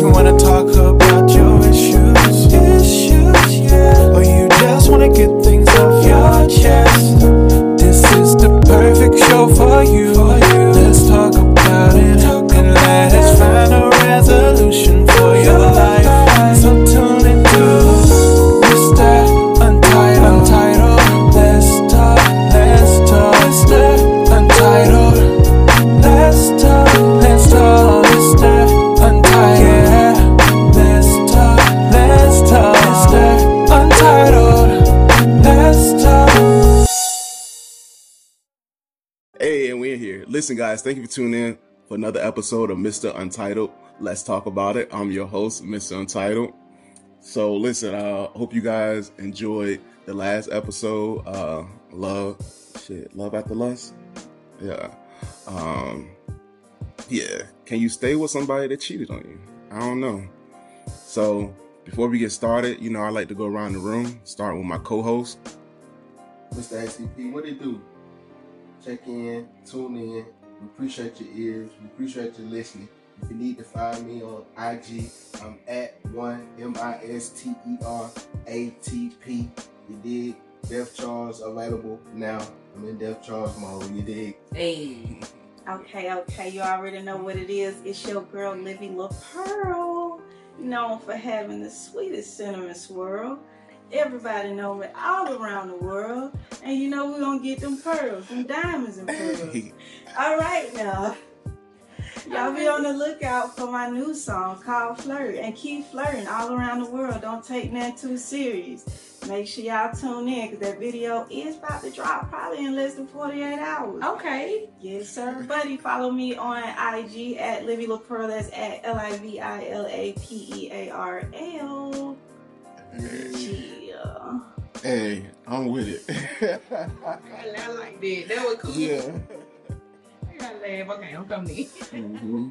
you wanna talk about your guys, thank you for tuning in for another episode of Mr. Untitled. Let's talk about it. I'm your host, Mr. Untitled. So, listen, I uh, hope you guys enjoyed the last episode. Uh, love, shit, love after lust. Yeah. Um, yeah. Can you stay with somebody that cheated on you? I don't know. So, before we get started, you know, I like to go around the room, start with my co-host. Mr. ATP, what do you do? Check in, tune in. We appreciate your ears. We appreciate your listening. If you need to find me on IG, I'm at one M I S T E R A T P. You dig? Death charge available now. I'm in death charge mode. You dig? Hey. Okay, okay, you already know what it is. It's your girl, Livi LaPearl, known for having the sweetest cinnamon swirl. Everybody know me all around the world, and you know we're gonna get them pearls, them diamonds and pearls. All right now. Y'all be on the lookout for my new song called Flirt and keep flirting all around the world. Don't take that too serious. Make sure y'all tune in because that video is about to drop probably in less than 48 hours. Okay. Yes, sir. Buddy, follow me on IG at Livi LaPearl. That's at L I V I L A P E A R L. Yeah. Hey, I'm with it. I like that. That was cool. yeah. I gotta laugh. Okay, I'm coming in. hmm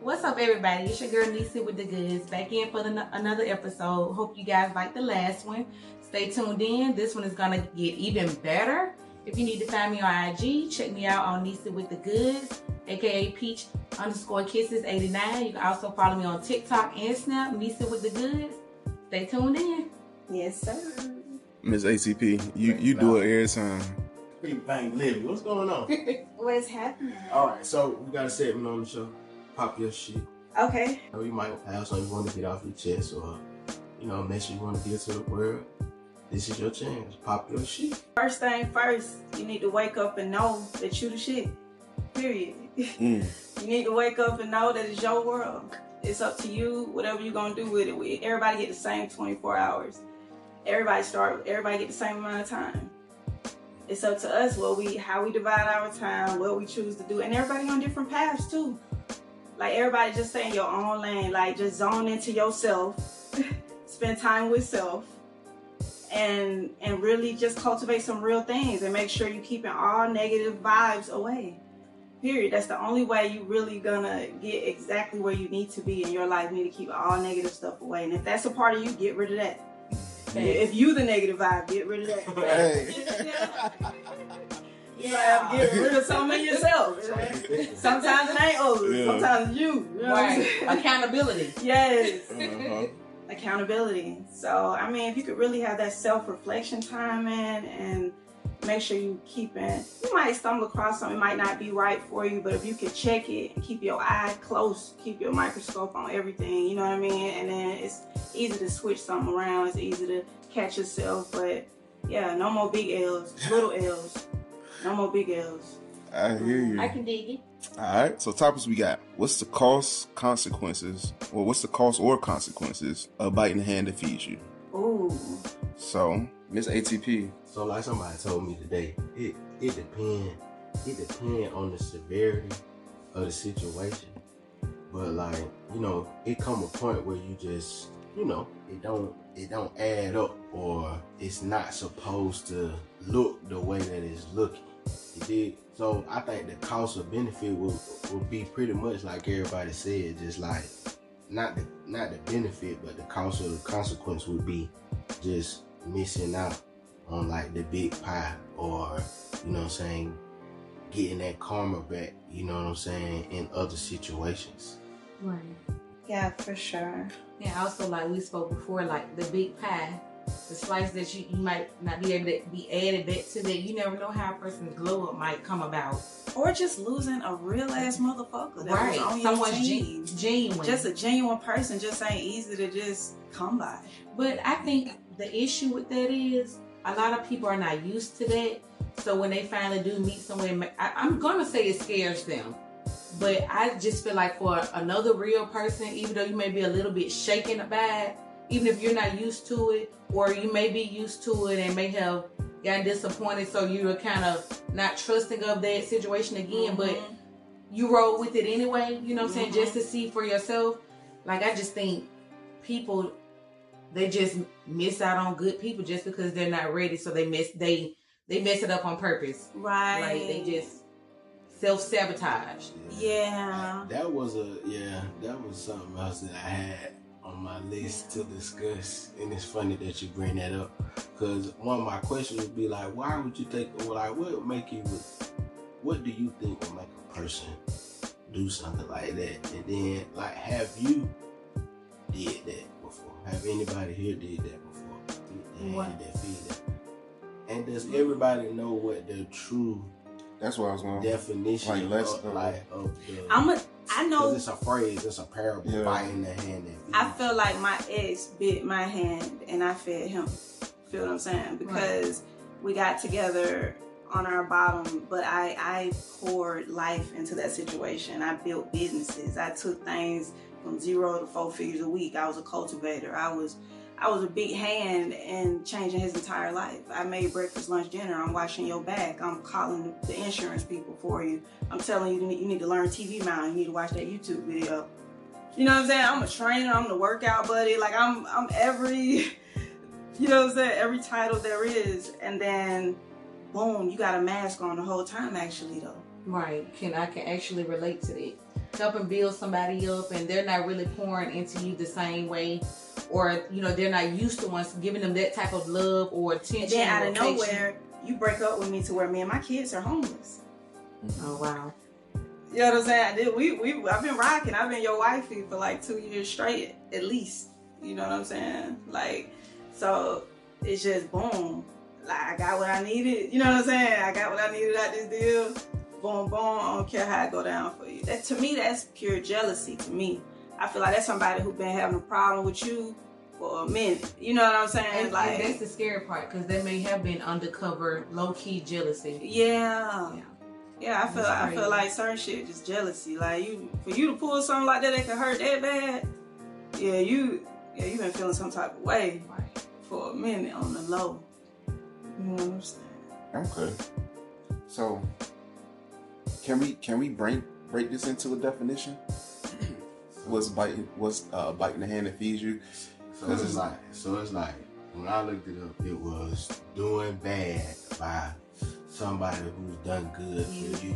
What's up, everybody? It's your girl Nisa with the goods. Back in for the, another episode. Hope you guys like the last one. Stay tuned in. This one is gonna get even better. If you need to find me on IG, check me out on Nisa with the goods, aka Peach underscore Kisses 89. You can also follow me on TikTok and Snap, Nisa with the goods. Stay tuned in. Yes, sir. Miss ATP, you you do it every time. Big Bang Living. What's going on? What's happening? All right, so we got a segment on the show. Pop your shit. Okay. Or you might have something you want to get off your chest or, you know, a message you want to get to the world. This is your chance. Pop your shit. First thing first, you need to wake up and know that you the shit. Period. Mm. You need to wake up and know that it's your world. It's up to you, whatever you're gonna do with it. Everybody get the same 24 hours. Everybody start. Everybody get the same amount of time. It's up to us what we, how we divide our time, what we choose to do, and everybody on different paths too. Like everybody just stay in your own lane. Like just zone into yourself, spend time with self, and and really just cultivate some real things and make sure you keeping all negative vibes away. Period. That's the only way you really gonna get exactly where you need to be in your life. You need to keep all negative stuff away. And if that's a part of you get rid of that if you the negative vibe get rid of that you have to get rid of some of yourself sometimes it ain't others Yeah. sometimes you, you know Right. Accountability. yes Uh-huh. accountability. So I mean, if you could really have that self-reflection time in and make sure you keep in, you might stumble across something it might not be right for you, but if you could check it and keep your eye close, keep your microscope on everything, you know what I mean? And then it's easy to switch something around. It's easy to catch yourself, but yeah, no more big L's, little L's. No more big L's. I hear you. I can dig it. All right. So topics we got. What's the cost, consequences, or what's the cost or consequences of biting the hand that feeds you? Ooh. So, Miss ATP. So like somebody told me today, it it depend it depend on the severity of the situation. But like, you know, it come a point where you just, you know, it don't it don't add up or it's not supposed to look the way that it's looking. You did. So I think the cost of benefit will will be pretty much like everybody said, just like not the not the benefit, but the cost of the consequence would be just missing out on like the big pie or you know what I'm saying getting that karma back, you know what I'm saying, in other situations. Right. Yeah, for sure. Yeah, also, like we spoke before, like the big pie, the slice that you, you might not be able to be added back to that. You never know how a person's glow up might come about. Or just losing a real ass motherfucker that right. was on Someone's your gen- genuine. Just a genuine person just ain't easy to just come by. But I think the issue with that is a lot of people are not used to that. So when they finally do meet someone, I, I'm gonna say it scares them. But I just feel like for another real person, even though you may be a little bit shaken about it, even if you're not used to it, or you may be used to it and may have gotten disappointed, so you're kind of not trusting of that situation again, but Mhm. you roll with it anyway, you know what I'm saying, Mhm. just to see for yourself. Like I just think people they just miss out on good people just because they're not ready, so they miss they they mess it up on purpose. right. Like they just self sabotage. Yeah. That was a yeah. That was something else that I had on my list to discuss, and it's funny that you bring that up because one of my questions would be like, why would you take? Well, like, what would make you? What do you think would make a person do something like that? And then, like, have you did that before? Have anybody here did that before? They What? had that feedback. And does everybody know what the true That's what I was going. definition Like, let's of, go. like of the I'm a I know it's a phrase, it's a parable, Yeah. biting the hand that feeds. I feel like my ex bit my hand and I fed him. Feel what I'm saying? Because we got together on our bottom, but I I poured life into that situation. I built businesses. I took things from zero to four figures a week. I was a cultivator. I was I was a big hand in changing his entire life. I made breakfast, lunch, dinner. I'm washing your back. I'm calling the insurance people for you. I'm telling you, you need, to learn TV mount. You need to watch that YouTube video. You know what I'm saying? I'm a trainer. I'm the workout buddy. Like I'm, I'm every, you know what I'm saying? Every title there is. And then, boom, you got a mask on the whole time. Actually, though. Right. Can I can actually relate to that. Helping build somebody up and they're not really pouring into you the same way. Or, you know, they're not used to once giving them that type of love or attention. And then out of affection. nowhere, you break up with me to where me and my kids are homeless. Mm-hmm. Oh wow. You know what I'm saying? I did- We, we, I've been rocking. I've been your wifey for like two years straight, at least. You know what I'm saying? Like, so it's just boom. Like I got what I needed. You know what I'm saying? I got what I needed out this deal. Boom, boom. I don't care how it go down for you. That to me, that's pure jealousy. To me, I feel like that's somebody who been having a problem with you for a minute. You know what I'm saying? And, like, and that's the scary part because they may have been undercover, low key jealousy. yeah. Yeah. Yeah, I feel That's I feel like certain shit just jealousy. Like you for you to pull something like that that can hurt that bad. Yeah, you yeah, you been feeling some type of way Right. for a minute on the low. You know what I'm saying? Okay. So, can we can we break break this into a definition? What's biting? What's uh, biting the hand that feeds you? So it's like, so it's like, when I looked it up, it was doing bad by somebody who's done good for you.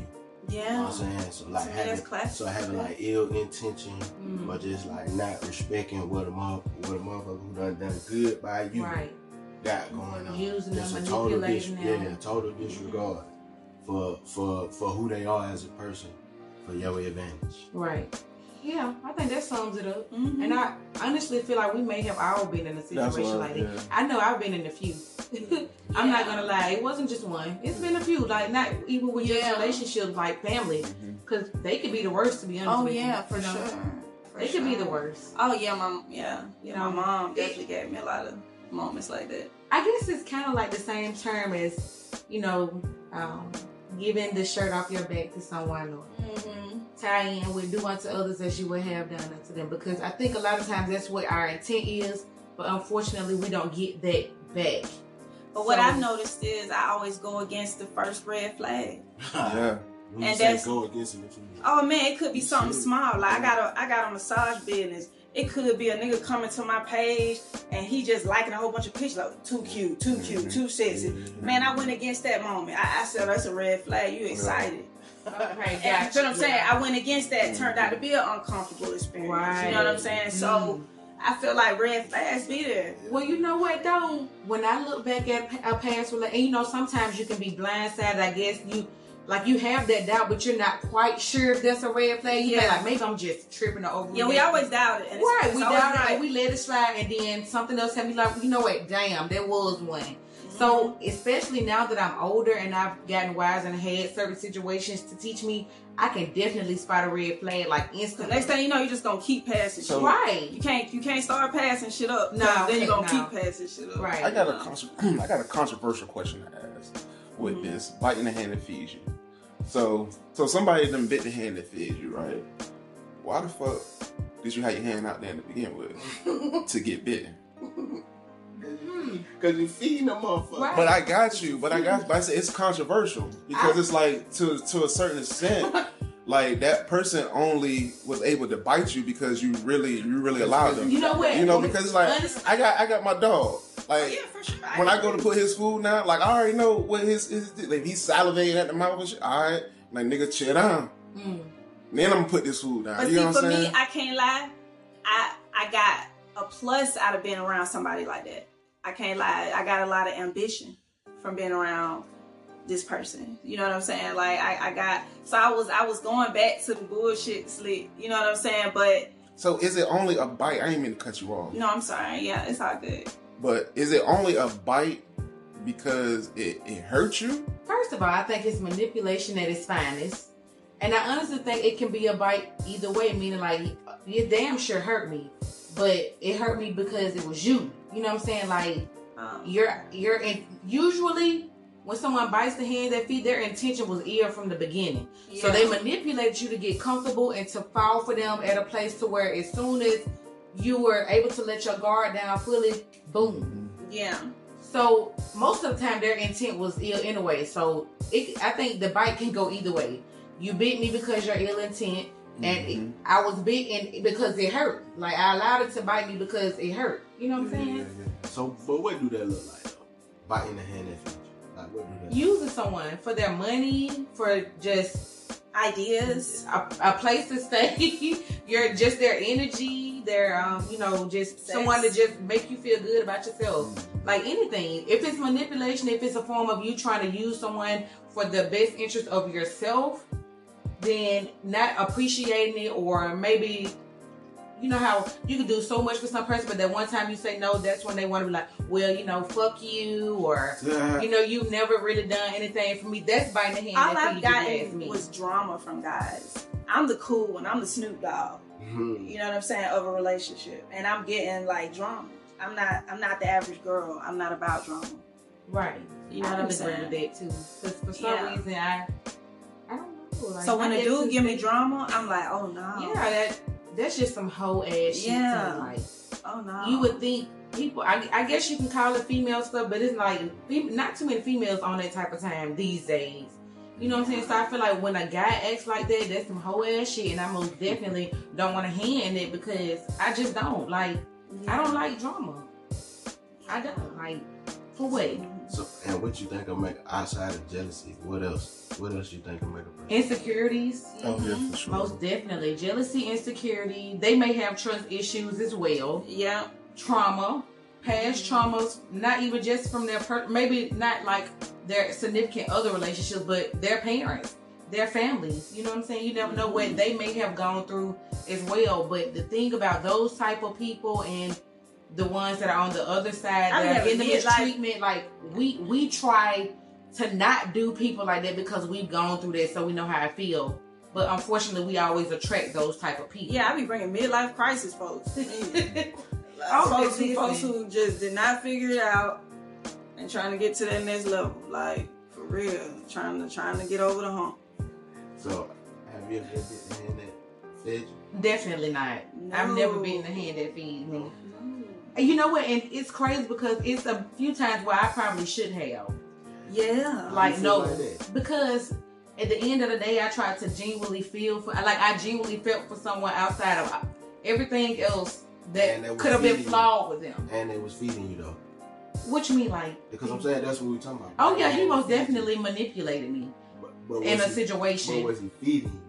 You know Yeah. what I'm saying? So like To me, having, so having like ill intention, Mhm. or just like not respecting what a mother, what a motherfucker who done done good by you Right. got going on. Using them, Just a total dis- manipulating yeah, total disregard for for for who they are as a person for your advantage. Right. Yeah, I think that sums it up. Mhm. And I honestly feel like we may have all been in a situation like that. yeah. I know I've been in a few. I'm not gonna lie, it wasn't just one. It's been a few. Like not even with Yeah. just relationships, like family, because they could be the worst. To be honest Oh with yeah, you, for you know? sure. For They could be the worst. Oh yeah, my yeah, You know, My mom definitely gave me a lot of moments like that. I guess it's kind of like the same term as, you know, um, giving the shirt off your back to someone or Mm-hmm. tie in with do unto others as you would have done unto them. Because I think a lot of times that's what our intent is, but unfortunately we don't get that back. But what I've noticed is I always go against the first red flag. Yeah. When you And say that's- go against it, what you mean? Oh man, it could be something Shit. small. Like I got a I got a massage business. It could be a nigga coming to my page and he just liking a whole bunch of pictures like too cute, too cute, mm-hmm. too sexy. Mm-hmm. Man, I went against that moment. I, I said that's a red flag. You excited. Okay, And you know what I'm saying? I went against that. Turned out to be an mm-hmm. uncomfortable experience. You know what I'm saying? So Mm. I feel like red flags be there. Well, you know what though? When I look back at our past relationship, and you know, sometimes you can be blindsided. I guess you like you have that doubt, but you're not quite sure if that's a red flag. You yeah. Yeah. like maybe I'm just tripping or over. Yeah, we always doubt it. and right. it's We always doubt it and we let it slide, and then something else have me like, you know what? Damn, there was one. Mm-hmm. So especially now that I'm older and I've gotten wise and had certain situations to teach me, I can definitely spot a red flag like The instantly. next thing you know, you're just gonna keep passing So- shit. right. You can't you can't start passing shit up. No, then you're gonna no. keep passing shit up. Right. I got a contro- I got a controversial question to ask with Mhm. this biting the hand that feeds you. So so somebody done bit the hand that feeds you, right? Why the fuck did you have your hand out there to begin with to get bitten? Cause you feeding the motherfucker. Right. But I got you. But I got. But I said it's controversial because I- it's like to to a certain extent, like that person only was able to bite you because you really you really allowed them. You know what? You know because it's like I got I got my dog. Like Yeah, for sure. when I go to put his food now, like I already know what his his like he's salivating at the mouth and shit. All right, like nigga, chill down. Mm. Then I'm gonna put this food down. But you see, know what for I'm me. I can't lie. I I got a plus out of being around somebody like that. I can't lie. I got a lot of ambition from being around this person. You know what I'm saying? Like I, I got so I was I was going back to the bullshit slick. You know what I'm saying? But so is it only a bite? I ain't mean to cut you off, no, I'm sorry. Yeah, it's all good. but is it only a bite because it it hurts you? First of all, I think it's manipulation at its finest. And I honestly think it can be a bite either way, meaning like you damn sure hurt me, but it hurt me because it was you. You know what I'm saying? Like Um, you're you're in usually when someone bites the hand that feed, their intention was ill from the beginning. So they manipulate you to get comfortable and to fall for them at a place to where as soon as you were able to let your guard down fully, boom. yeah. So most of the time their intent was ill anyway. So it, I think the bite can go either way. You bit me because you're ill intent, and it, Mhm. I was bitten because it hurt. Like I allowed it to bite me because it hurt. You know what I'm saying? Yeah, So, but what do that look like though? Biting the hand that Using someone for their money, for just Ideas. a, a place to stay. You're just their energy, their um, you know, just Sex. someone to just make you feel good about yourself. Like anything. If it's manipulation, if it's a form of you trying to use someone for the best interest of yourself, then not appreciating it or maybe you know how you can do so much for some person, but that one time you say no, that's when they want to be like, well, you know, fuck you, or you know, you've never really done anything for me. That's biting the hand. All that I've feeds you, ask gotten me. was drama from guys. I'm the cool one. I'm the Snoop Dogg. Mhm. You know what I'm saying of a relationship, and I'm getting like drama. I'm not. I'm not the average girl. I'm not about drama. Right. You know I what I'm can agree saying? with that too. Because for some Yeah. reason, I, I don't know. Like, So when my a dude give me they- drama, I'm like, oh no. yeah, that that's just some whole ass shit. Yeah. Yeah. Like Oh no. you would think people. I, I guess you can call it female stuff, but it's like not too many females on that type of time these days. You know what I'm saying? So I feel like when a guy acts like that, that's some whole ass shit, and I most definitely don't want to hand it because I just don't like. I don't like drama. I don't like. For what? So, and what you think will make outside of jealousy? What else? What else you think will make a person? Insecurities. Oh yeah, for mm-hmm. sure. Most definitely. Jealousy, insecurity. They may have trust issues as well. Yeah. Trauma, past mm-hmm. traumas, not even just from their, per- maybe not like their significant other relationships, but their parents, their families. You know what I'm saying? You never know what mm-hmm. they may have gone through as well. But the thing about those type of people and the ones that are on the other side I that are in the did, like- mistreatment, like we we try to not do people like that because we've gone through that, so we know how I feel. But unfortunately, we always attract those type of people. Yeah, I be bringing midlife crisis folks. Folks, who, listen. folks who just did not figure it out and trying to get to that next level. Like for real, trying to trying to get over the hump. So, have you ever bit the hand that fed you? Definitely not. I've never been in the hand that feeds me. And you know what? And it's crazy because it's a few times where I probably should have. Yeah. Like no, like because at the end of the day, I tried to genuinely feel for, like I genuinely felt for someone outside of everything else that that could have been feeding you. flawed with them. And it was feeding you though. What you mean, like? Because I'm saying that's what we talking about. Oh yeah, he most definitely manipulated me But, but in a he- situation. But was he feeding you?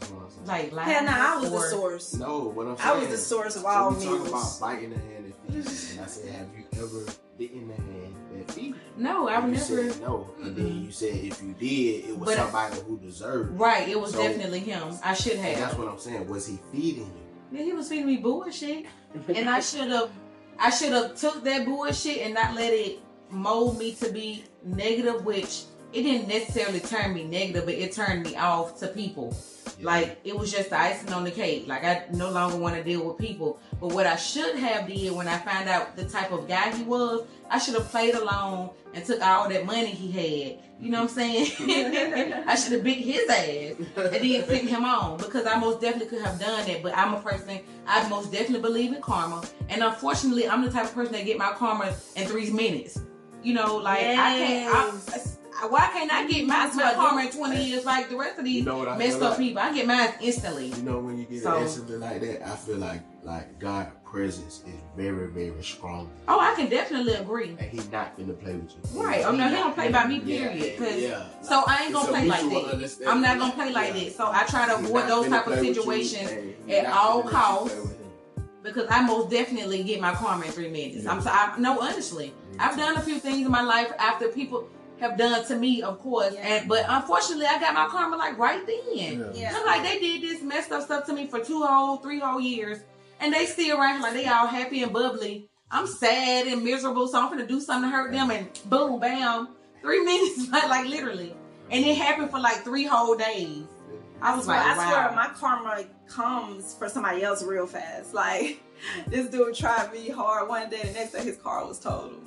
Is what I'm saying. Like, lies Hell no, I was the source. No, what I'm saying. I was the source of all so we talking about biting the hand I said, have you ever didn't have that feeling. No, I you never. said no, and then you said if you did, it was But I- somebody who deserved. it. Right, it was So- definitely him. I should And that's what I'm saying. Was he feeding you? Yeah, he was feeding me bullshit, and I should have. I should have took that bullshit and not let it mold me to be negative, which it didn't necessarily turn me negative, but it turned me off to people. Like it was just the icing on the cake. Like I no longer want to deal with people. But what I should have did when I found out the type of guy he was, I should have played along and took all that money he had. You know what I'm saying? I should have beat his ass and then sent him on because I most definitely could have done that. But I'm a person I most definitely believe in karma, and unfortunately, I'm the type of person that get my karma in three minutes. You know, like I can't. I, why can't I get my, my karma in 20 years like the rest of these You know I messed up like? people? I get mine instantly. You know when you get So- an incident like that, I feel like like God presence is very very strong, Oh, I can definitely agree. and He's not finna play with you. Right. Oh, no, he don't play by me, period. yeah. So I ain't gonna It's play like that. I'm not gonna play like Yeah. that. So I try to He avoid those type of play with you, situations at all finna let you costs. play with him. because I most definitely get my karma in three minutes. I'm so I no honestly. I've done a few things in my life after people have done to me, of course, Yeah. and but unfortunately I got my karma like right then. Yeah. I'm like they did this messed up stuff to me for two whole, three whole years, and they still around like they all happy and bubbly. I'm sad and miserable, so I'm gonna do something to hurt them, and boom, bam, three minutes, like, like literally, and it happened for like three whole days. I was like, I wow. swear my karma comes for somebody else real fast. Like this dude tried me hard one day, the next day his car was totaled.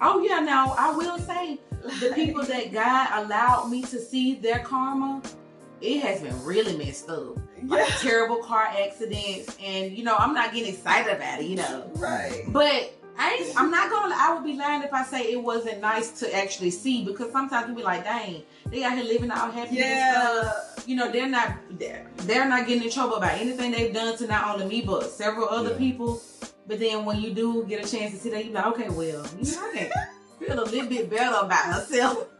Oh yeah, now I will say the people that God allowed me to see their karma, it has been really messed up. Like Yeah. terrible car accidents, and you know I'm not getting excited about it, you know. Right. But I I'm not gonna. I would be lying if I say it wasn't nice to actually see because sometimes we be like, dang, they out here living all happy Yeah. stuff. You know, they're not they're, they're not getting in trouble about anything they've done to not only me but several other Yeah. people. But then when you do get a chance to see that, you're like, okay, well, you know, I feel a little bit better about myself.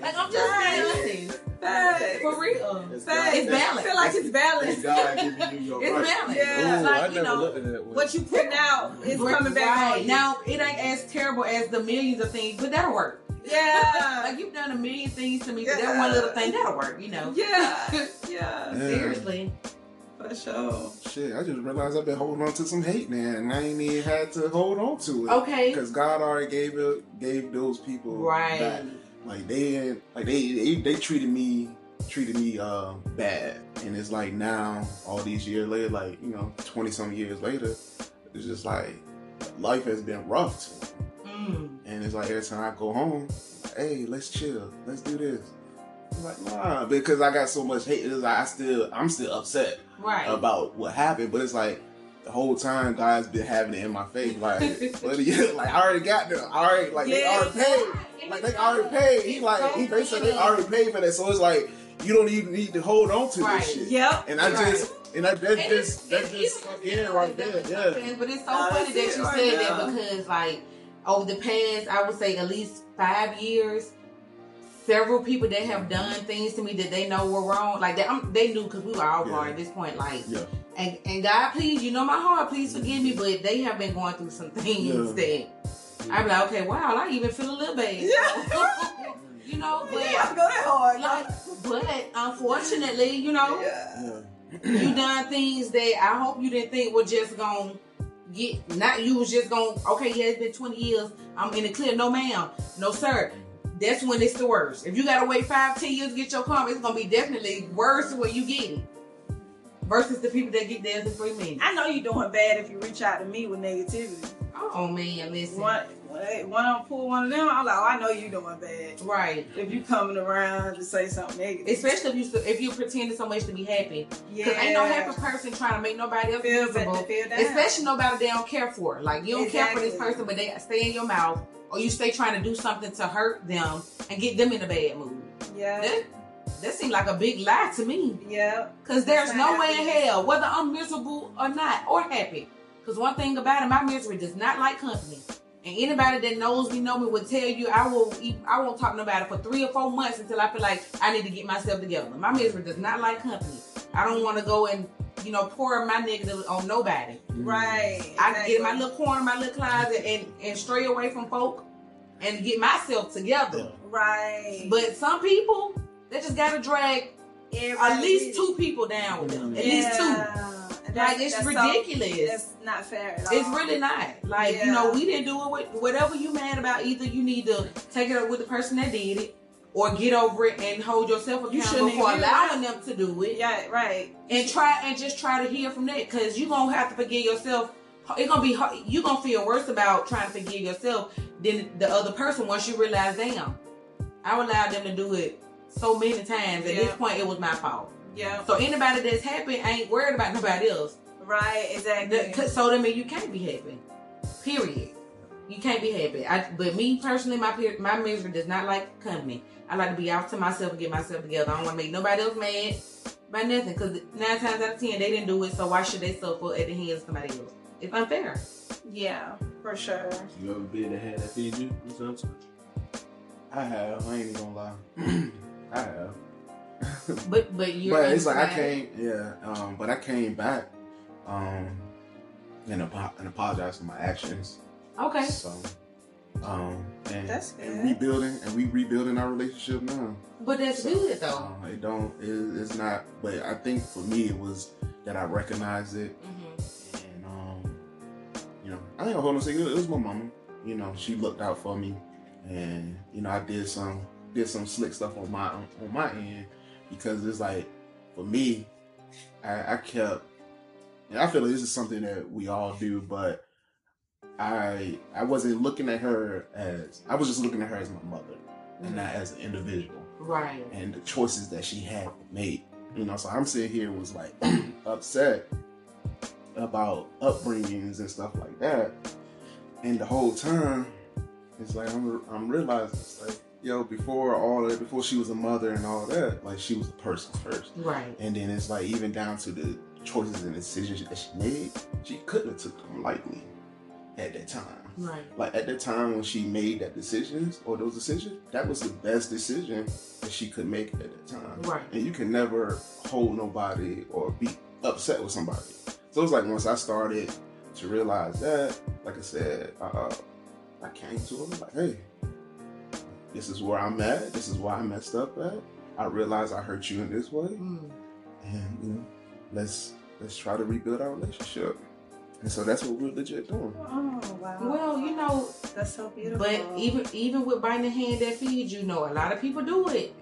Like I'm just being honest, Facts. for real. That's Facts. It's that's- balanced. I feel like it's That's balanced. God giving you your It's right. balanced. Yeah. Ooh, like I you never know, looked at it. What you put out is coming back right. now. It ain't as terrible as the millions of things, but that'll work. Yeah. Like you've done a million things to me, but that one little thing that'll work. You know. yeah. Yeah. Yeah. Seriously. For sure. Shit, I just realized I've been holding on to some hate, man, and I ain't even had to hold on to it. Okay. Because God already gave it, gave those people Right. back. Like they, like they, they, they treated me, treated me uh, bad, and it's like now, all these years later, like you know, twenty some years later, it's just like life has been rough. Mm. And it's like every time I go home, hey, let's chill, let's do this. I'm like, nah, because I got so much hate. It's like I still, I'm still upset Right. about what happened, but it's like the whole time God's been having it in my face. Like, what are you? Like, I already got them. I already like they already paid. Like they already paid. He like he basically they already paid for that. So it's like you don't even need to hold on to Right. this shit. Yep. And I just and I, that's And just it's just yeah right there. Yeah. But it's so I funny that you said that because, like, over the past, I would say at least five years, several people that have done things to me that they know were wrong, like that, I'm, they knew because we were all Yeah. grown at this point. Like, Yeah. and and God, please, you know my heart, please forgive me, but they have been going through some things that I'm like, okay, wow, I even feel a little bad. Yeah. you know, but have to go that hard. like, but unfortunately, you know Yeah. Yeah. you done things that I hope you didn't think were just gonna get not you was just gonna okay yeah it's been 20 years I'm in the clear no ma'am no sir that's when it's the worst. If you gotta wait five ten years to get your car it's gonna be definitely worse when you get. It versus the people that get theirs in three minutes. I know you're doing bad if you reach out to me with negativity. oh man listen. One, when one of them pull one of them, I'm like, oh, I know you doing bad. right If you coming around to say something negative, especially if you if you pretending so much to be happy yeah, because ain't no happy person trying to make nobody else feel, miserable bad, feel down. Especially nobody they don't care for. Like you don't care for this person, but they stay in your mouth, or you stay trying to do something to hurt them and get them in a bad mood. yeah, That that seems like a big lie to me. yeah, Cause there's no way in hell, whether I'm miserable or not, or happy. Cause one thing about it, my misery does not like company. And anybody that knows me, know me, will tell you I will. I won't talk nobody for three or four months until I feel like I need to get myself together. My misery does not like company. I don't want to go and you know, pour my negative on nobody. Mm. Right. I can get in my little corner, my little closet, and and stray away from folk, and get myself together. Right. But some people, they just gotta drag Everybody at least two people down with them. At least two. Yeah. Like it's that's so- ridiculous. that's not fair at all. It's really not. Like, you know, we didn't do it with whatever you mad about. Either you need to take it up with the person that did it or get over it and hold yourself You accountable shouldn't for allowing them to do it. Yeah, right. And try and just try to hear from that because you're going to have to forgive yourself. It's to be hard. You're going to feel worse about trying to forgive yourself than the other person once you realize, damn, I allowed them to do it so many times. At Yeah. this point, it was my fault. Yeah. So anybody that's happy ain't worried about nobody else. Right. Exactly. The- so that means you can't be happy. Period. You can't be happy. I, but me personally, my per- my misery does not like company. I like to be out to myself and get myself together. I don't want to make nobody else mad by nothing. Because nine times out of ten, they didn't do it. So why should they suffer at the hands of somebody else? It's unfair. yeah, for sure. You ever been the hand that feed you? or something? I have. I ain't even gonna lie. I have. But but you're. but it's like I came, yeah. Um, but I came back, um, and, apo- and apologized for my actions. Okay. So, um, and, That's and rebuilding and we rebuilding our relationship now. But that's So, good though. Um, it don't. It, it's not. But I think for me, it was that I recognized it, hmm and um, you know, I ain't gonna hold no secret. It was my mama. You know, she looked out for me, and you know, I did some did some slick stuff on my on my end because it's like for me, I, I kept. And I feel like this is something that we all do, but I I wasn't looking at her as I was just looking at her as my mother and not as an individual Right. and the choices that she had made. You know, so I'm sitting here was like upset about upbringings and stuff like that. And the whole time, it's like I'm, I'm realizing it's like, yo, before all that, before she was a mother and all that, like she was a person first. Right. And then it's like even down to the choices and decisions that she made, she couldn't have took them lightly at that time Right. like at the time when she made that decisions or those decisions, that was the best decision that she could make at that time. Right. And you can never hold nobody or be upset with somebody. So it's like once I started to realize that, like I said, uh, I came to her like, hey, this is where I'm at. This is why I messed up at. I realize I hurt you in this way, Mm. and you know, let's let's try to rebuild our relationship. And so that's what we're legit doing. Oh wow. Well, you know, that's so beautiful. But even even with biting the hand that feeds, you know, a lot of people do it.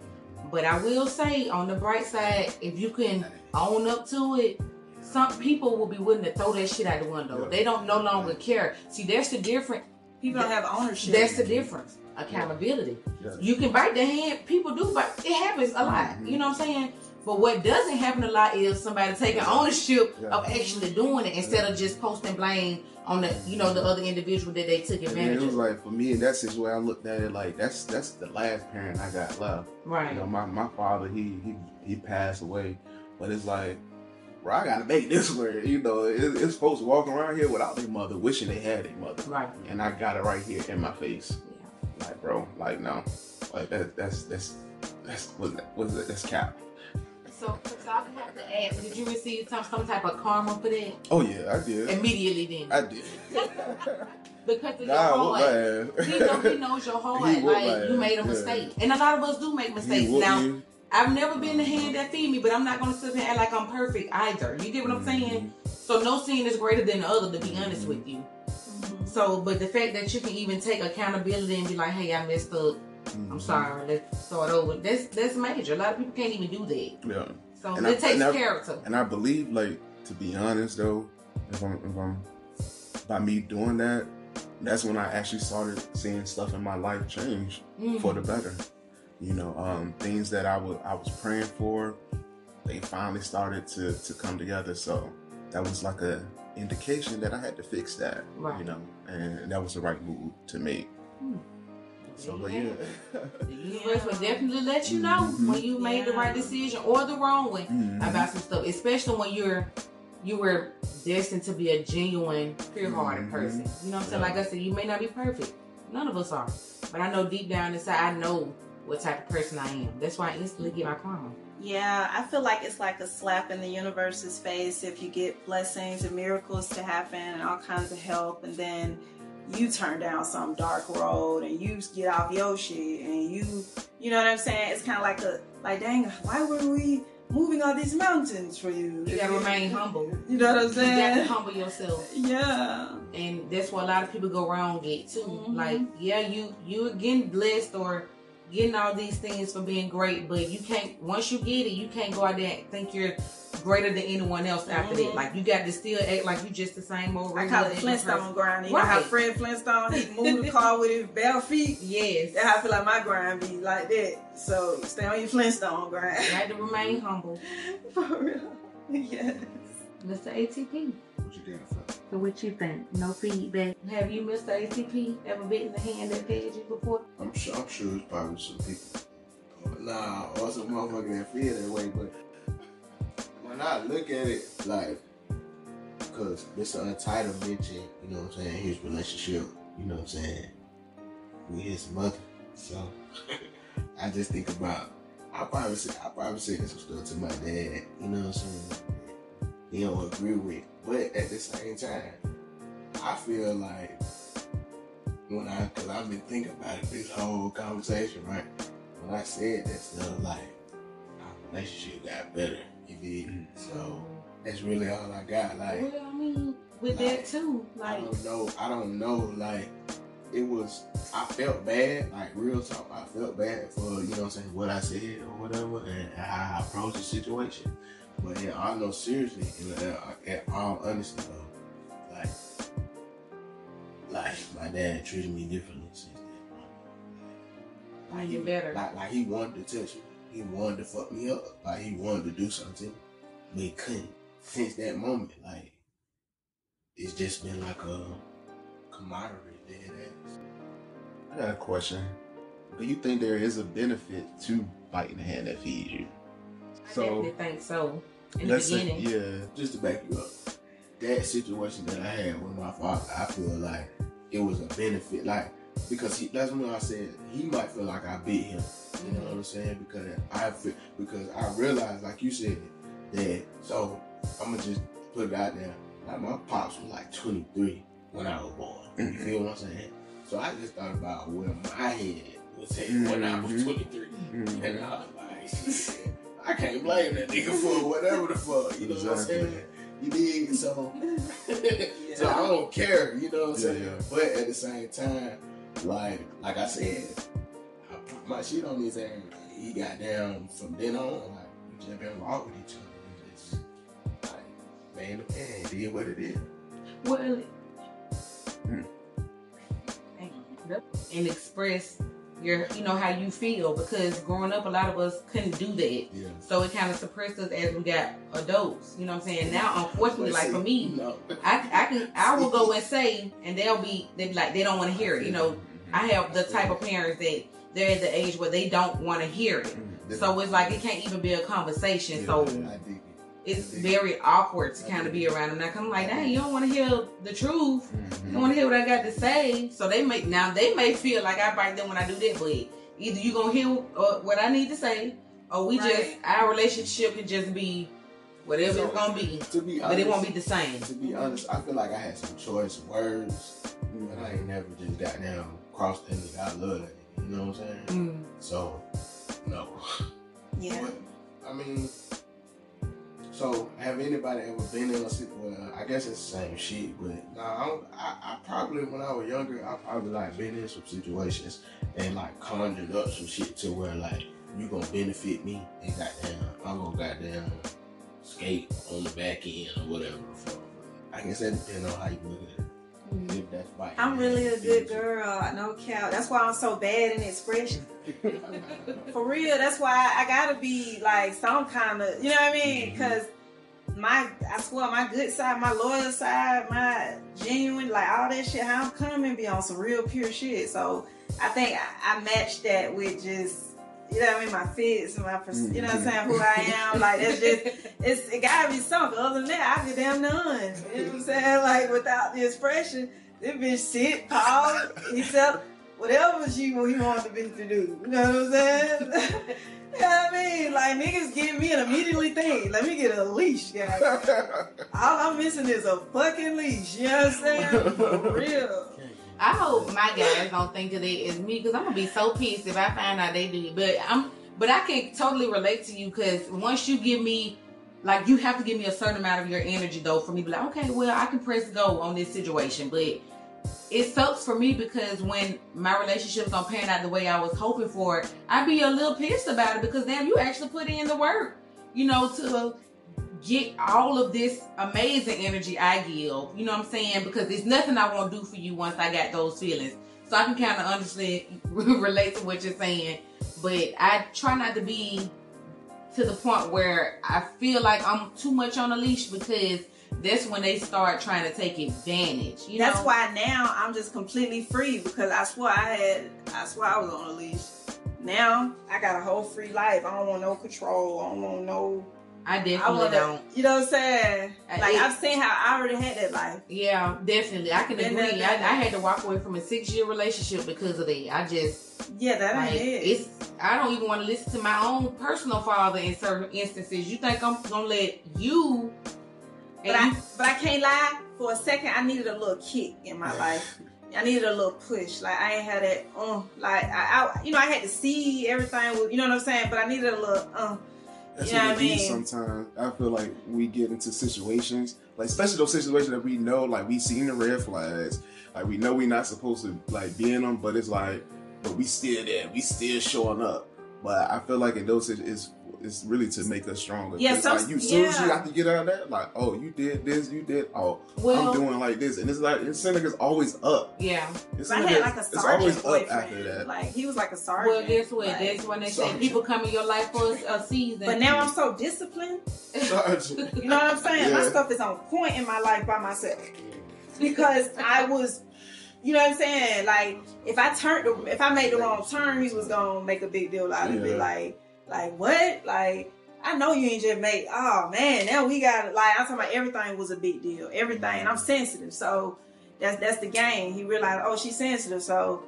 But I will say, on the bright side, if you can own up to it, some people will be willing to throw that shit out the window. Yeah. They don't no longer care. See, that's the difference. people don't have ownership. That's the difference. Accountability. Yeah. You can bite the hand. People do, but it happens a lot. Mhm. You know what I'm saying? But what doesn't happen a lot is somebody taking ownership Yeah. of actually doing it instead of just posting blame on the you know the other individual that they took advantage it was like for me and that's that situation, I looked at it like that's that's the last parent I got left. Right. You know, my, my father he he he passed away, but it's like, bro, I gotta make this work. You know, it, it's folks walking around here without their mother, wishing they had their mother, Right. and I got it right here in my face. Like, bro, like no, like that that's that's that's what's that? That's cap. So, so I have to ask, did you receive some some type of karma for that Oh yeah, I did. immediately then? I did. because of your God, heart. He, know, he knows your heart. He Like you made a yeah. mistake, and a lot of us do make mistakes. Now, me. I've never been the hand that feed me, but I'm not gonna sit here and act like I'm perfect either. You get what I'm Mm-hmm. saying? So no sin is greater than the other. To be honest with you. So, but the fact that you can even take accountability and be like, "Hey, I messed up. I'm Mhm. sorry. Let's start over." That's that's major. A lot of people can't even do that. Yeah. So And it I- takes and I- character. And I believe, like, to be honest though, if I'm, if I'm by me doing that, that's when I actually started seeing stuff in my life change Mhm. for the better. You know, um, things that I was I was praying for, they finally started to to come together. So that was like a indication that I had to fix that. Right. You know, and that was the right move to make. Hmm. So, but yeah. The universe will definitely let you know Mhm. when you made the right decision or the wrong one Mhm. about some stuff, especially when you're you were destined to be a genuine, pure-hearted Mhm. person. You know what I'm saying? Yeah. Like I said, you may not be perfect. None of us are, but I know deep down inside, I know what type of person I am. That's why I instantly get my karma. Yeah, I feel like it's like a slap in the universe's face if you get blessings and miracles to happen and all kinds of help, and then you turn down some dark road and you get off your shit and you, you know what I'm saying? It's kind of like a like, dang, why were we moving all these mountains for you? You gotta remain humble. You know what I'm saying? You got to humble yourself. Yeah. and that's what a lot of people go wrong at too. Mhm. Like, yeah, you you again blessed or getting all these things for being great, but you can't once you get it, you can't go out there and think you're greater than anyone else after Mhm. that. Like you got to still act like you just the same old. I call it Flintstone person. grind. You know how Fred Flintstone he moved the car with his bare feet. Yes, That's how I feel like my grind be like that. So stay on your Flintstone grind. you got to remain humble. For real. Yes. Mr. ATP. What you doing for? So what you think? No feedback. Have you, Mr. ATP, ever bitten the hand that fed you before? I'm sure, I'm sure it's probably some people. Nah, or some motherfucker that feel that way, but when I look at it, like, because Mr. Untitled mentioned, you know what I'm saying, his relationship, you know what I'm saying, with his mother. So I just think about, I probably say, I probably say some stuff to my dad, you know what I'm saying, he don't agree with, but at the same time, I feel like when I, cause I've been thinking about it this whole conversation, right? When I said that stuff, like our relationship got better, you did. Mm-hmm. So that's really all I got. Like Well, I mean, with Like, that too, like I don't know, I don't know. Like it was, I felt bad. Like real talk, I felt bad for you know what I'm saying what I said or whatever, and how I approached the situation. But yeah, I know seriously, in, uh, in all honesty though, like like my dad treated me differently since then. Like, you better. Like, like he wanted to touch me. He wanted to fuck me up. Like he wanted to do something, but he couldn't. Since that moment, like it's just been like a camaraderie. Dead ass. I got a question. Do you think there is a benefit to biting the hand that feeds you? I So definitely think so. In the let's say, beginning, yeah. Just to back you up, that situation that I had with my father, I feel like it was a benefit. Like because he, that's when I said he might feel like I beat him. You know what I'm saying? Because I feel, because I realized, like you said, that so I'm gonna just put it out there. Like my pops was like 23 when I was born. You Mhm. feel what I'm saying? So I just thought about where my head was at when I was Mhm. 23, Mhm. and I was like, shit, I can't blame that nigga for whatever the fuck. You know what I'm saying? You dig? So, so I don't care. You know what I'm Yeah, saying? yeah. But at the same time, like like I said, I put my shit on his ass. He got down from then on. Like we just been walking with each other. We just like man, to man, it did what it is. well, Hmm. and express your, you know, how you feel because growing up, a lot of us couldn't do that. Yeah. So it kind of suppressed us as we got adults. You know what I'm saying? Now, unfortunately, like for me, no. I, I can I will go and say, and they'll be they be like they don't want to hear it. You know, I have the type of parents that they're at the age where they don't want to hear it. Mhm. So it's like it can't even be a conversation. So dig it. It's very awkward to kind of be around them. Now, 'cause I'm like, dang, you don't want to hear the truth. You don't want to hear what I got to say. So they may now they may feel like I bite them when I do that, but either you gonna hear uh, what I need to say, or we just our relationship can just be whatever So, it's gonna be, To be honest, but it won't be the same. To be honest, I feel like I had some choice words, but I ain't never just got down crossed that nigga. I love that. You know what I'm saying? Mm. So, no. Yeah. But, I mean, so have anybody ever been in a situation? Well, I guess it's the same shit, but nah, I, I, probably when I was younger, I probably like been in some situations and like conjured up some shit to where like you gonna benefit me and goddamn, I'm gonna goddamn skate on the back end or whatever. I guess that depends on how you look at it. That's right. I'm really a good girl. No cap. That's why I'm so bad in expression. For real. That's why I gotta be like some kind of, you know what I mean? Mm-hmm. Because my, I swear, my good side, my loyal side, my genuine, like all that shit, how I'm coming be on some real pure shit. So I think I, I matched that with just, you know what I mean, my fits, my, pers- mm, you know what I'm saying, who I am. Like that's just, it's it gotta be something. Other than that, I be damn none. You know what I'm saying? Like without the expression, this bitch sit, pause, he tell whatever she he wanted the bitch to do. You know what I'm saying? you know what I mean? Like niggas give me and immediately think, let me get a leash, guys. All I'm missing is a fucking leash. You know what I'm saying? For real. I hope my guys don't think of it as me because I'm gonna be so pissed if I find out they do. But I'm, but I can totally relate to you because once you give me, like, you have to give me a certain amount of your energy though for me to be like, okay, well, I can press go on this situation. But it sucks for me because when my relationships don't pan out the way I was hoping for, I'd be a little pissed about it because damn, you actually put in the work, you know, to get all of this amazing energy I give. You know what I'm saying? Because there's nothing I won't do for you once I got those feelings. So I can kind of understand, relate to what you're saying. But I try not to be to the point where I feel like I'm too much on a leash because that's when they start trying to take advantage. You know. That's know? why now I'm just completely free because I swear I had, I swear I was on a leash. Now I got a whole free life. I don't want no control. I don't want no. I I definitely want don't. You know what I'm saying? Like it- I've seen how I already had that life. Yeah, definitely. I can agree. I, I had to walk away from a six year relationship because of that. I just Yeah, that like ain't it. it's I don't even want to listen to my own personal father in certain instances. You think I'm gonna let you But I, you- but I can't lie. For a second, I needed a little kick in my life. I needed a little push. Like I ain't had that. Uh, like I, I, you know, I had to see everything. With, you know what I'm saying? But I needed a little. Uh, That's You know what what I mean? sometimes. I feel like we get into situations, like especially those situations that we know, like we seen the red flags, like we know we're not supposed to like be in them, but it's like, but we still there, we still showing up. But I feel like in those it's it's, it's really to make us stronger. Yeah, 'Cause, some- like you soon as you have to get out of that, like oh you did this, you did oh well I'm doing like this, and it's like it's seems like it's always up. yeah. It's I like had it's, like a it's always sergeant up boyfriend. after that. Like he was like a sergeant. Well guess what? Like, That's when they say people come in your life for a, a season. but now I'm so disciplined. Sergeant. You know what I'm saying? My stuff is on point in my life by myself because I was. You know what I'm saying? Like if I turned, the, if I made the wrong turn, he was gonna make a big deal out of it. Like, like what? Like I know you ain't just make. Oh man, now we got like I'm talking about everything was a big deal. Everything. And I'm sensitive, so that's that's the game. He realized, oh, she's sensitive, so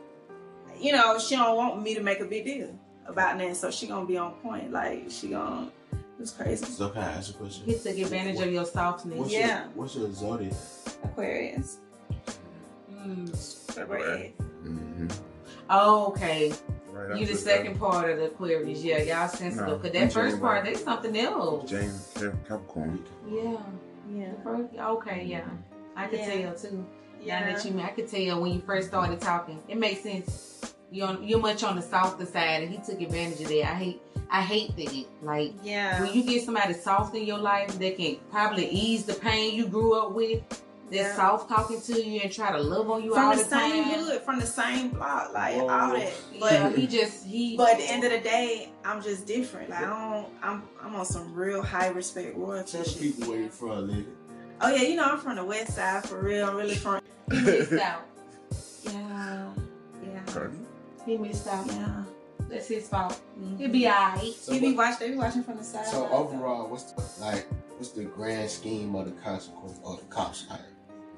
you know she don't want me to make a big deal about that. So she gonna be on point. Like she gonna. It's crazy. So can I ask a question? he took advantage of your softness. What's Yeah. Your, what's your zodiac? Aquarius. Mm. Aquarius. Mhm. Oh, okay. Right You the after second part of the Aquarius. Yeah, y'all sensitive. No, Cause I'm that first part, that's something else. James Cap- Capricorn. Yeah. Yeah. First, okay, yeah. I could Yeah. tell too. Now Yeah. that you, I could tell when you first started talking. It makes sense. You're you're much on the softer side, and he took advantage of that. I hate, I hate that. Like Yeah. when you get somebody soft in your life that can probably ease the pain you grew up with. They're Yeah. soft talking to you and try to love on you from all the the, same time. hood, from the same block, like Whoa. all that. But But he just he. but at the end of the day, I'm just different. Like I don't, I'm I'm on some real high respect royalty Tell people where you from, nigga. Oh yeah, you know I'm from the west side for real. I'm really from. he missed out. Yeah. Yeah. Cardi. He missed out. Yeah. That's his fault. Mhm. He'll be alright. So, He be what- watch. They be watching from the side. so overall, what's the like? What's the grand scheme of the consequence of the cops hire?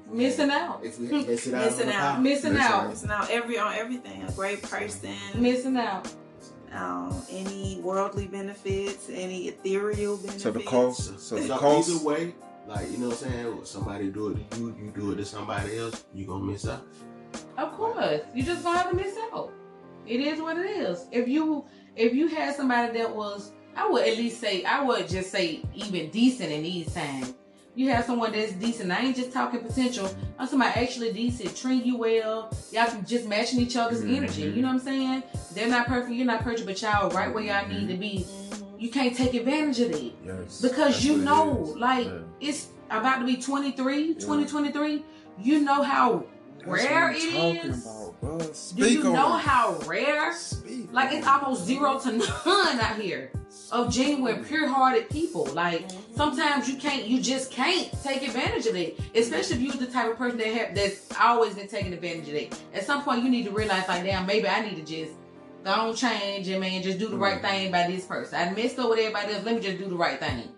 Missing out. If we miss it out, Missing on the out. Missing Missing out. It's now every on everything. A great person. Missing out. Um, any worldly benefits, any ethereal benefits. So the cost, so So the cost, either way, like you know what I'm saying, somebody do it to you, you do it to somebody else, you gonna miss out. Of course. You just gonna have to miss out. It is what it is. If you if you had somebody that was I would at least say I would just say even decent in these times. You have someone that's decent. I ain't just talking potential. I'm somebody actually decent, treat you well. Y'all can just matching each other's Mhm. energy. You know what I'm saying? They're not perfect, you're not perfect, but y'all right where y'all need to be. Mhm. You can't take advantage of it. yes, Because you what it know, like Yeah. it's about to be 23, 2023. You know how That's rare what talking about, bro. Do Speak you on know it. how rare? Speak Like it's almost zero to none out here of genuine, pure-hearted people. Like Mhm. sometimes you can't, you just can't take advantage of it. Especially if you're the type of person that have that's always been taking advantage of it. At some point, you need to realize, like, damn, maybe I need to just go on change and man, just do the right thing by this person. I messed up with everybody else. Let me just do the right thing.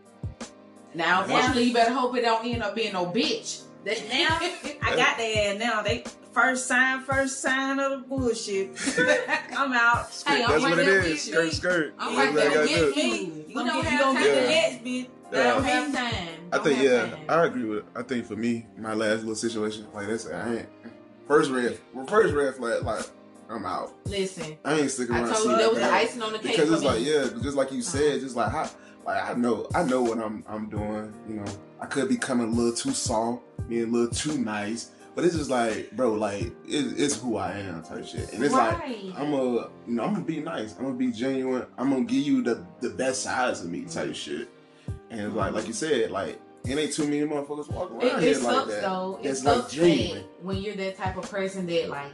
Now, unfortunately, you better hope it don't end up being no bitch. That Now, I got that. ass now. They first sign, first sign of the bullshit. I'm out. Hey, I'm That's right what it there is. with Skirt, skirt. I'm That's right there gotta with do. you. You You gonna don't get, have gonna time. get the Yeah. next bitch. Yeah. Don't have time. I Don't think have yeah, time. I agree with it. I think for me, my last little situation, like this, I ain't first red, well, first red flag, like I'm out. Listen, I ain't sticking around. I around. told you that was the icing on the cake because it's me. like yeah, just like you Uh-huh. said, just like how, like I know, I know what I'm I'm doing. You know, I could be coming a little too soft, being a little too nice, but it's just like, bro, like it, it's who I am type shit, and it's like. I'm a, you know, I'm gonna be nice. I'm gonna be genuine. I'm gonna give you the the best sides of me, type shit. And it's like, like you said, like it ain't too many motherfuckers walking It, around it here like sucks that. though. It It's like sucks genuine. that when you're that type of person that like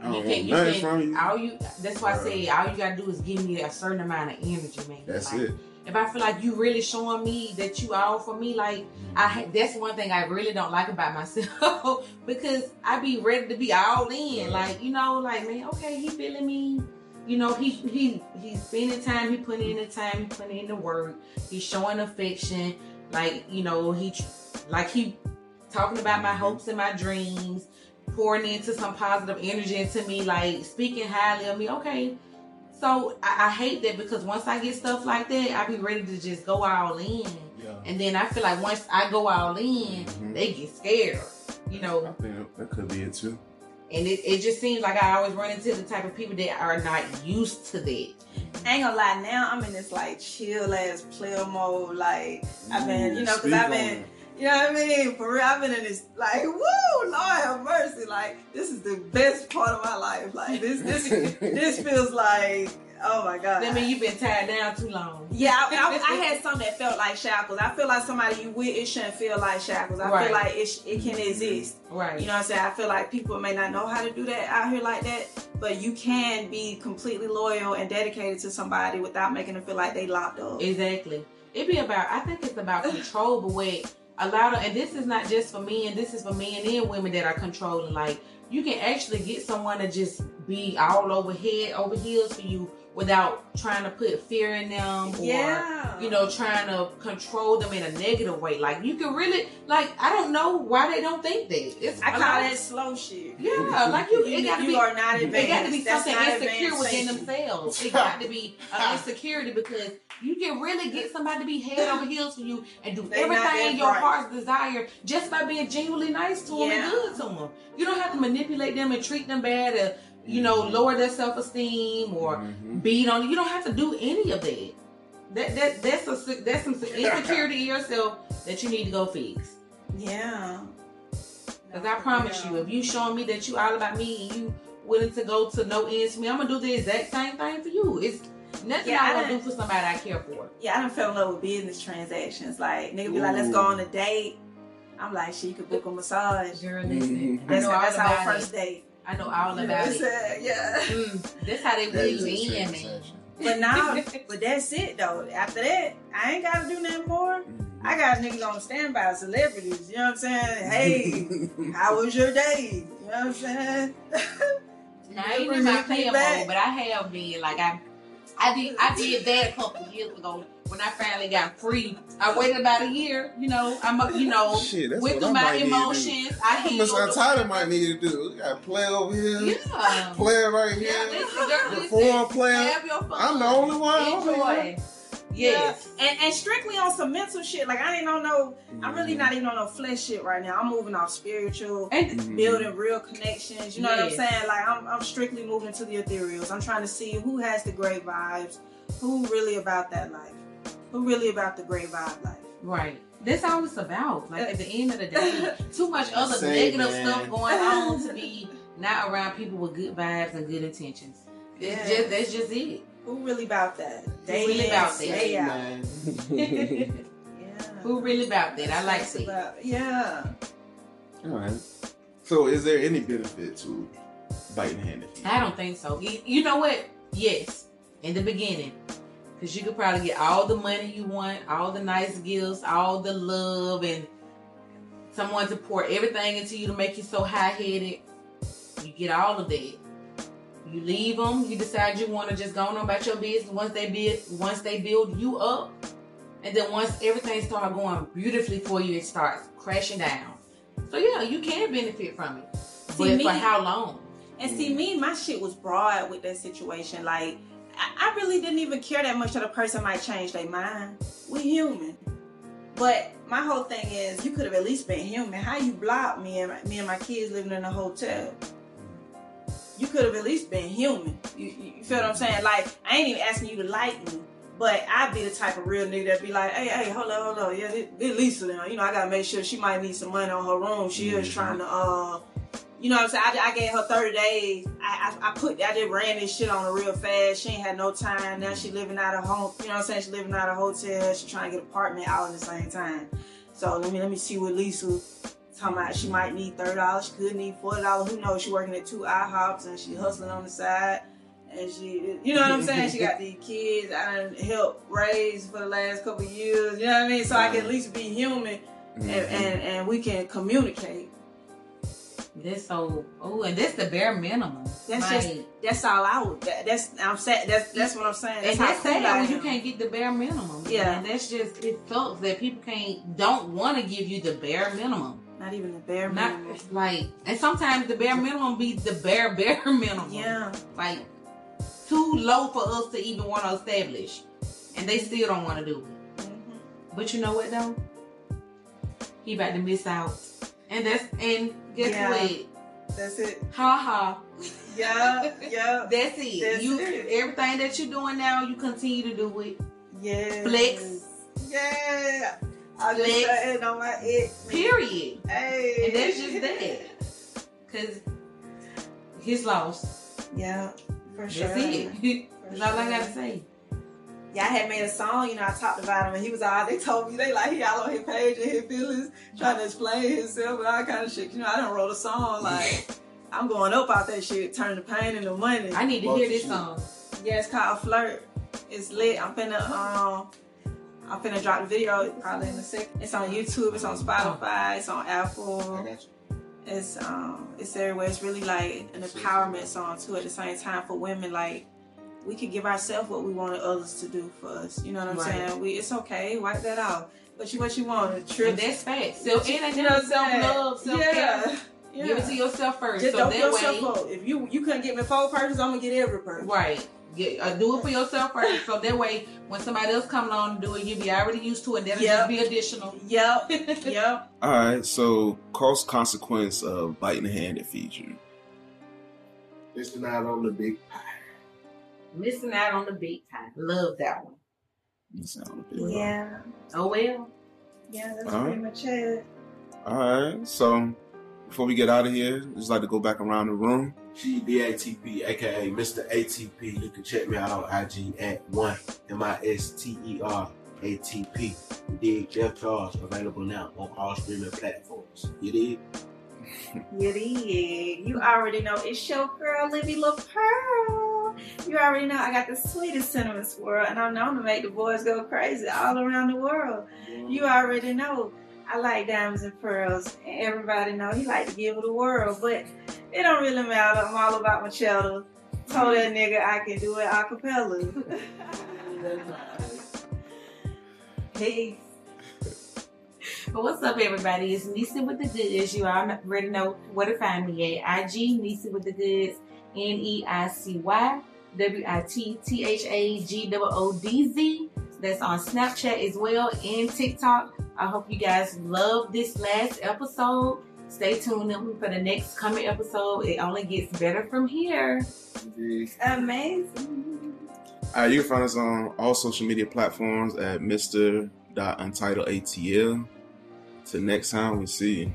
I don't you want can you nothing can from you. all you. That's why I say all you gotta do is give me a certain amount of energy, man. That's Like, it. If I feel like you really showing me that you all for me, like I that's one thing I really don't like about myself because I be ready to be all in, like you know, like man, okay, he feeling me. You know, he he he's spending time. He putting in the time. He putting in the work. He's showing affection. Like you know, he like he talking about my mm-hmm. hopes and my dreams, pouring into some positive energy into me, like speaking highly of me. Okay, so I, I hate that because once I get stuff like that, I be ready to just go all in. Yeah. And then I feel like once I go all in, Mhm. they get scared. You know. I know, think that could be it too. and it, it just seems like I always run into the type of people that are not used to that. I ain't gonna lie, now I'm in this like chill ass player mode. Like I've been, you know, because I've been, it. You know what I mean? For real, I've been in this like, woo, Lord have mercy. Like this is the best part of my life. Like this, this, this feels like, oh my god. That mean you've been tied down too long. Yeah, I, I, I had some that felt like shackles. I feel like somebody you with it shouldn't feel like shackles. I Right. feel like it, sh- it can exist. Right. You know what I'm saying? I feel like people may not know how to do that out here like that, but you can be completely loyal and dedicated to somebody without making them feel like they locked up. Exactly. It'd be about I think it's about control, but wait, a lot of and this is not just for men, this is for men and women that are controlling. Like you can actually get someone to just be all over head over heels for you without trying to put fear in them or yeah. you know, trying to control them in a negative way. Like you can really like I don't know why they don't think that. It's I call lot- that slow shit. Yeah, like you, You, it got to you be are not advanced. it got to be That's something insecure within themselves. It got to be an insecurity because you can really get somebody to be head over heels for you and do They not everything your bright. heart's desire just by being genuinely nice to them Yeah. and good to them. You don't have to manipulate them and treat them bad or you know Mm-hmm. lower their self esteem or Mhm. beat on. You You don't have to do any of that. That that that's a that's some insecurity in yourself that you need to go fix. Yeah. Cause I promise you, if you showing me that you all about me and you willing to go to no ends for me, I'm gonna do the exact same thing for you. It's nothing Yeah, I I want to do for somebody I care for. Yeah, I done fell in love with business transactions. Like nigga be like, let's go on a date. I'm like, she could book a massage. Girl, listen, listen, Mhm. I That's, that's our first date. I know all You know about what it. saying? Yeah. Mm, that's how they That is really a in, But now, but that's it though. After that, I ain't gotta do nothing more. Mhm. I got niggas on standby, celebrities. You know what I'm saying? Hey, how was your day? You know what I'm saying? Now I ain't in my player mode, but I have been like I, I did I did that a couple years ago when I finally got free. I waited about a year. You know, I'm a, you know Shit, went through I my might need to emotions. I Miss healed. Untitled might need to do. We got play over here, Yeah. play right here, Yeah, listen. perform player. Have your fun. I'm the only one over Enjoy. Yes. And and strictly on some mental shit. Like I ain't on no. I'm really not even on no flesh shit right now. I'm moving off spiritual. And Mhm. Building real connections, you know what I'm saying? Like I'm, I'm strictly moving to the ethereals. I'm trying to see who has the great vibes, who really about that life, who really about the great vibe life. right. That's all it's about. Like at the end of the day, too much other Say, negative man. stuff going on to be not around people with good vibes and good intentions. It's Yeah. just that's just it. Who really about that? Day really in, about that? day out. Yeah. Who really about that? I like That's that. about- yeah. All right. So, is there any benefit to biting hand? I don't think so. You, you know what? Yes, in the beginning, because you could probably get all the money you want, all the nice gifts, all the love, and someone to pour everything into you to make you so high headed. You get all of that. You leave them. You decide you want to just go on about your business. Once they build, once they build you up, and then once everything starts going beautifully for you, it starts crashing down. So yeah, you can benefit from it. See but me, for how long? and see me, my shit was broad with that situation. Like I, I really didn't even care that much that a person might change their mind. We human. But my whole thing is, you could have at least been human. How you blocked me and my, me and my kids living in a hotel? You could have at least been human. You, you feel what I'm saying? Like I ain't even asking you to like me, but I'd be the type of real nigga that be like, hey, hey, hold on, hold on, yeah, this, this Lisa now. You know, I gotta make sure she might need some money on her room. She is Mhm. trying to, uh, you know what I'm saying? I, I gave her 30 days. I, I I put I just ran this shit on her real fast. She ain't had no time. Now she living out of home. You know what I'm saying? She living out of hotel. She trying to get apartment out at the same time. So let me let me see what Lisa talking about. She might need thirty dollars. She could need forty dollars. Who knows? She working at two IHOPs and she hustling on the side. And she, you know what I'm saying? She got these kids I done helped raise for the last couple of years. You know what I mean? So I can at least be human and, mm-hmm. and, and we can communicate. This so oh, and this the bare minimum. That's Like, just that's all I would. That, that's I'm saying. That's that's what I'm saying. and how that's cool sad I when you can't get the bare minimum. Yeah. and that's just it sucks that people can't don't want to give you the bare minimum. Not even the bare Not minimum. like, and sometimes the bare minimum be the bare bare minimum. Yeah. like too low for us to even want to establish, and they still don't want to do it. Mhm. But you know what though? He about to miss out, and that's and guess Yeah. what? That's it. Ha ha. Yeah. Yeah. That's it. That's you it. everything that you're doing now, you continue to do it. Yeah. Flex. Yeah. I just Flex. saying on my it. Period. Hey. And that's just that. Cause he's lost. Yeah. For sure. That's it. For That's all I gotta say. Yeah, I had made a song, you know, I talked about him and he was all they told me they like he all on his page and his feelings, trying to explain himself and all kind of shit. You know, I done wrote a song like I'm going up out that shit, turning the pain into money. I need to Well, hear this shit. song. Yeah, it's called Flirt. It's lit. I'm finna um I'm finna drop the video probably in a second. It's on YouTube, it's on Spotify, it's on Apple. It's um it's everywhere. It's really like an empowerment song too at the same time for women like we can give ourselves what we wanted others to do for us. You know what I'm Right. saying? We it's okay, wipe that out. But you what you want, a And trip. that's fact. Self and You know self love, self care. Yeah. yeah. Give it to yourself first. Just so dope that yourself way up. If you you couldn't get me four persons, I'm gonna get every purse. Right. Get, uh, do it for yourself first. So that way, when somebody else comes along to do it, you'll be already used to it. That'll Yep. just be additional. Yep. yep. All right, so cost consequence of biting the hand that feeds you. It's not on the big pie. Missing out on the big time. Love that one. That sound a bit- Yeah. Oh well. Yeah, that's All pretty right. much it. All right, so before we get out of here, just like to go back around the room. GDATP, aka Mr. ATP. You can check me out on IG at one M I S T E R A T P. You dig? Jeff Charles available now on all streaming platforms. You dig? You did. You already know it's your girl, Livi LaPearl. You already know I got the sweetest cinnamon swirl, and I'm known to make the boys go crazy all around the world. You mm. already know I like diamonds and pearls, everybody know he like to give it a whirl, but it don't really matter. I'm all about my cheddar. Told that nigga I can do it a cappella. Peace. But what's up, everybody? It's Neicy with the Goods. You already know where to find me at IG, Neicy with the Goods, N E I C Y W I T T H A G O O D Z. That's on Snapchat as well and TikTok. I hope you guys love this last episode. Stay tuned in for the next coming episode. It only gets better from here. Amazing. All right, you can find us on all social media platforms at Mr. Untitled ATL. Till next time, we see you.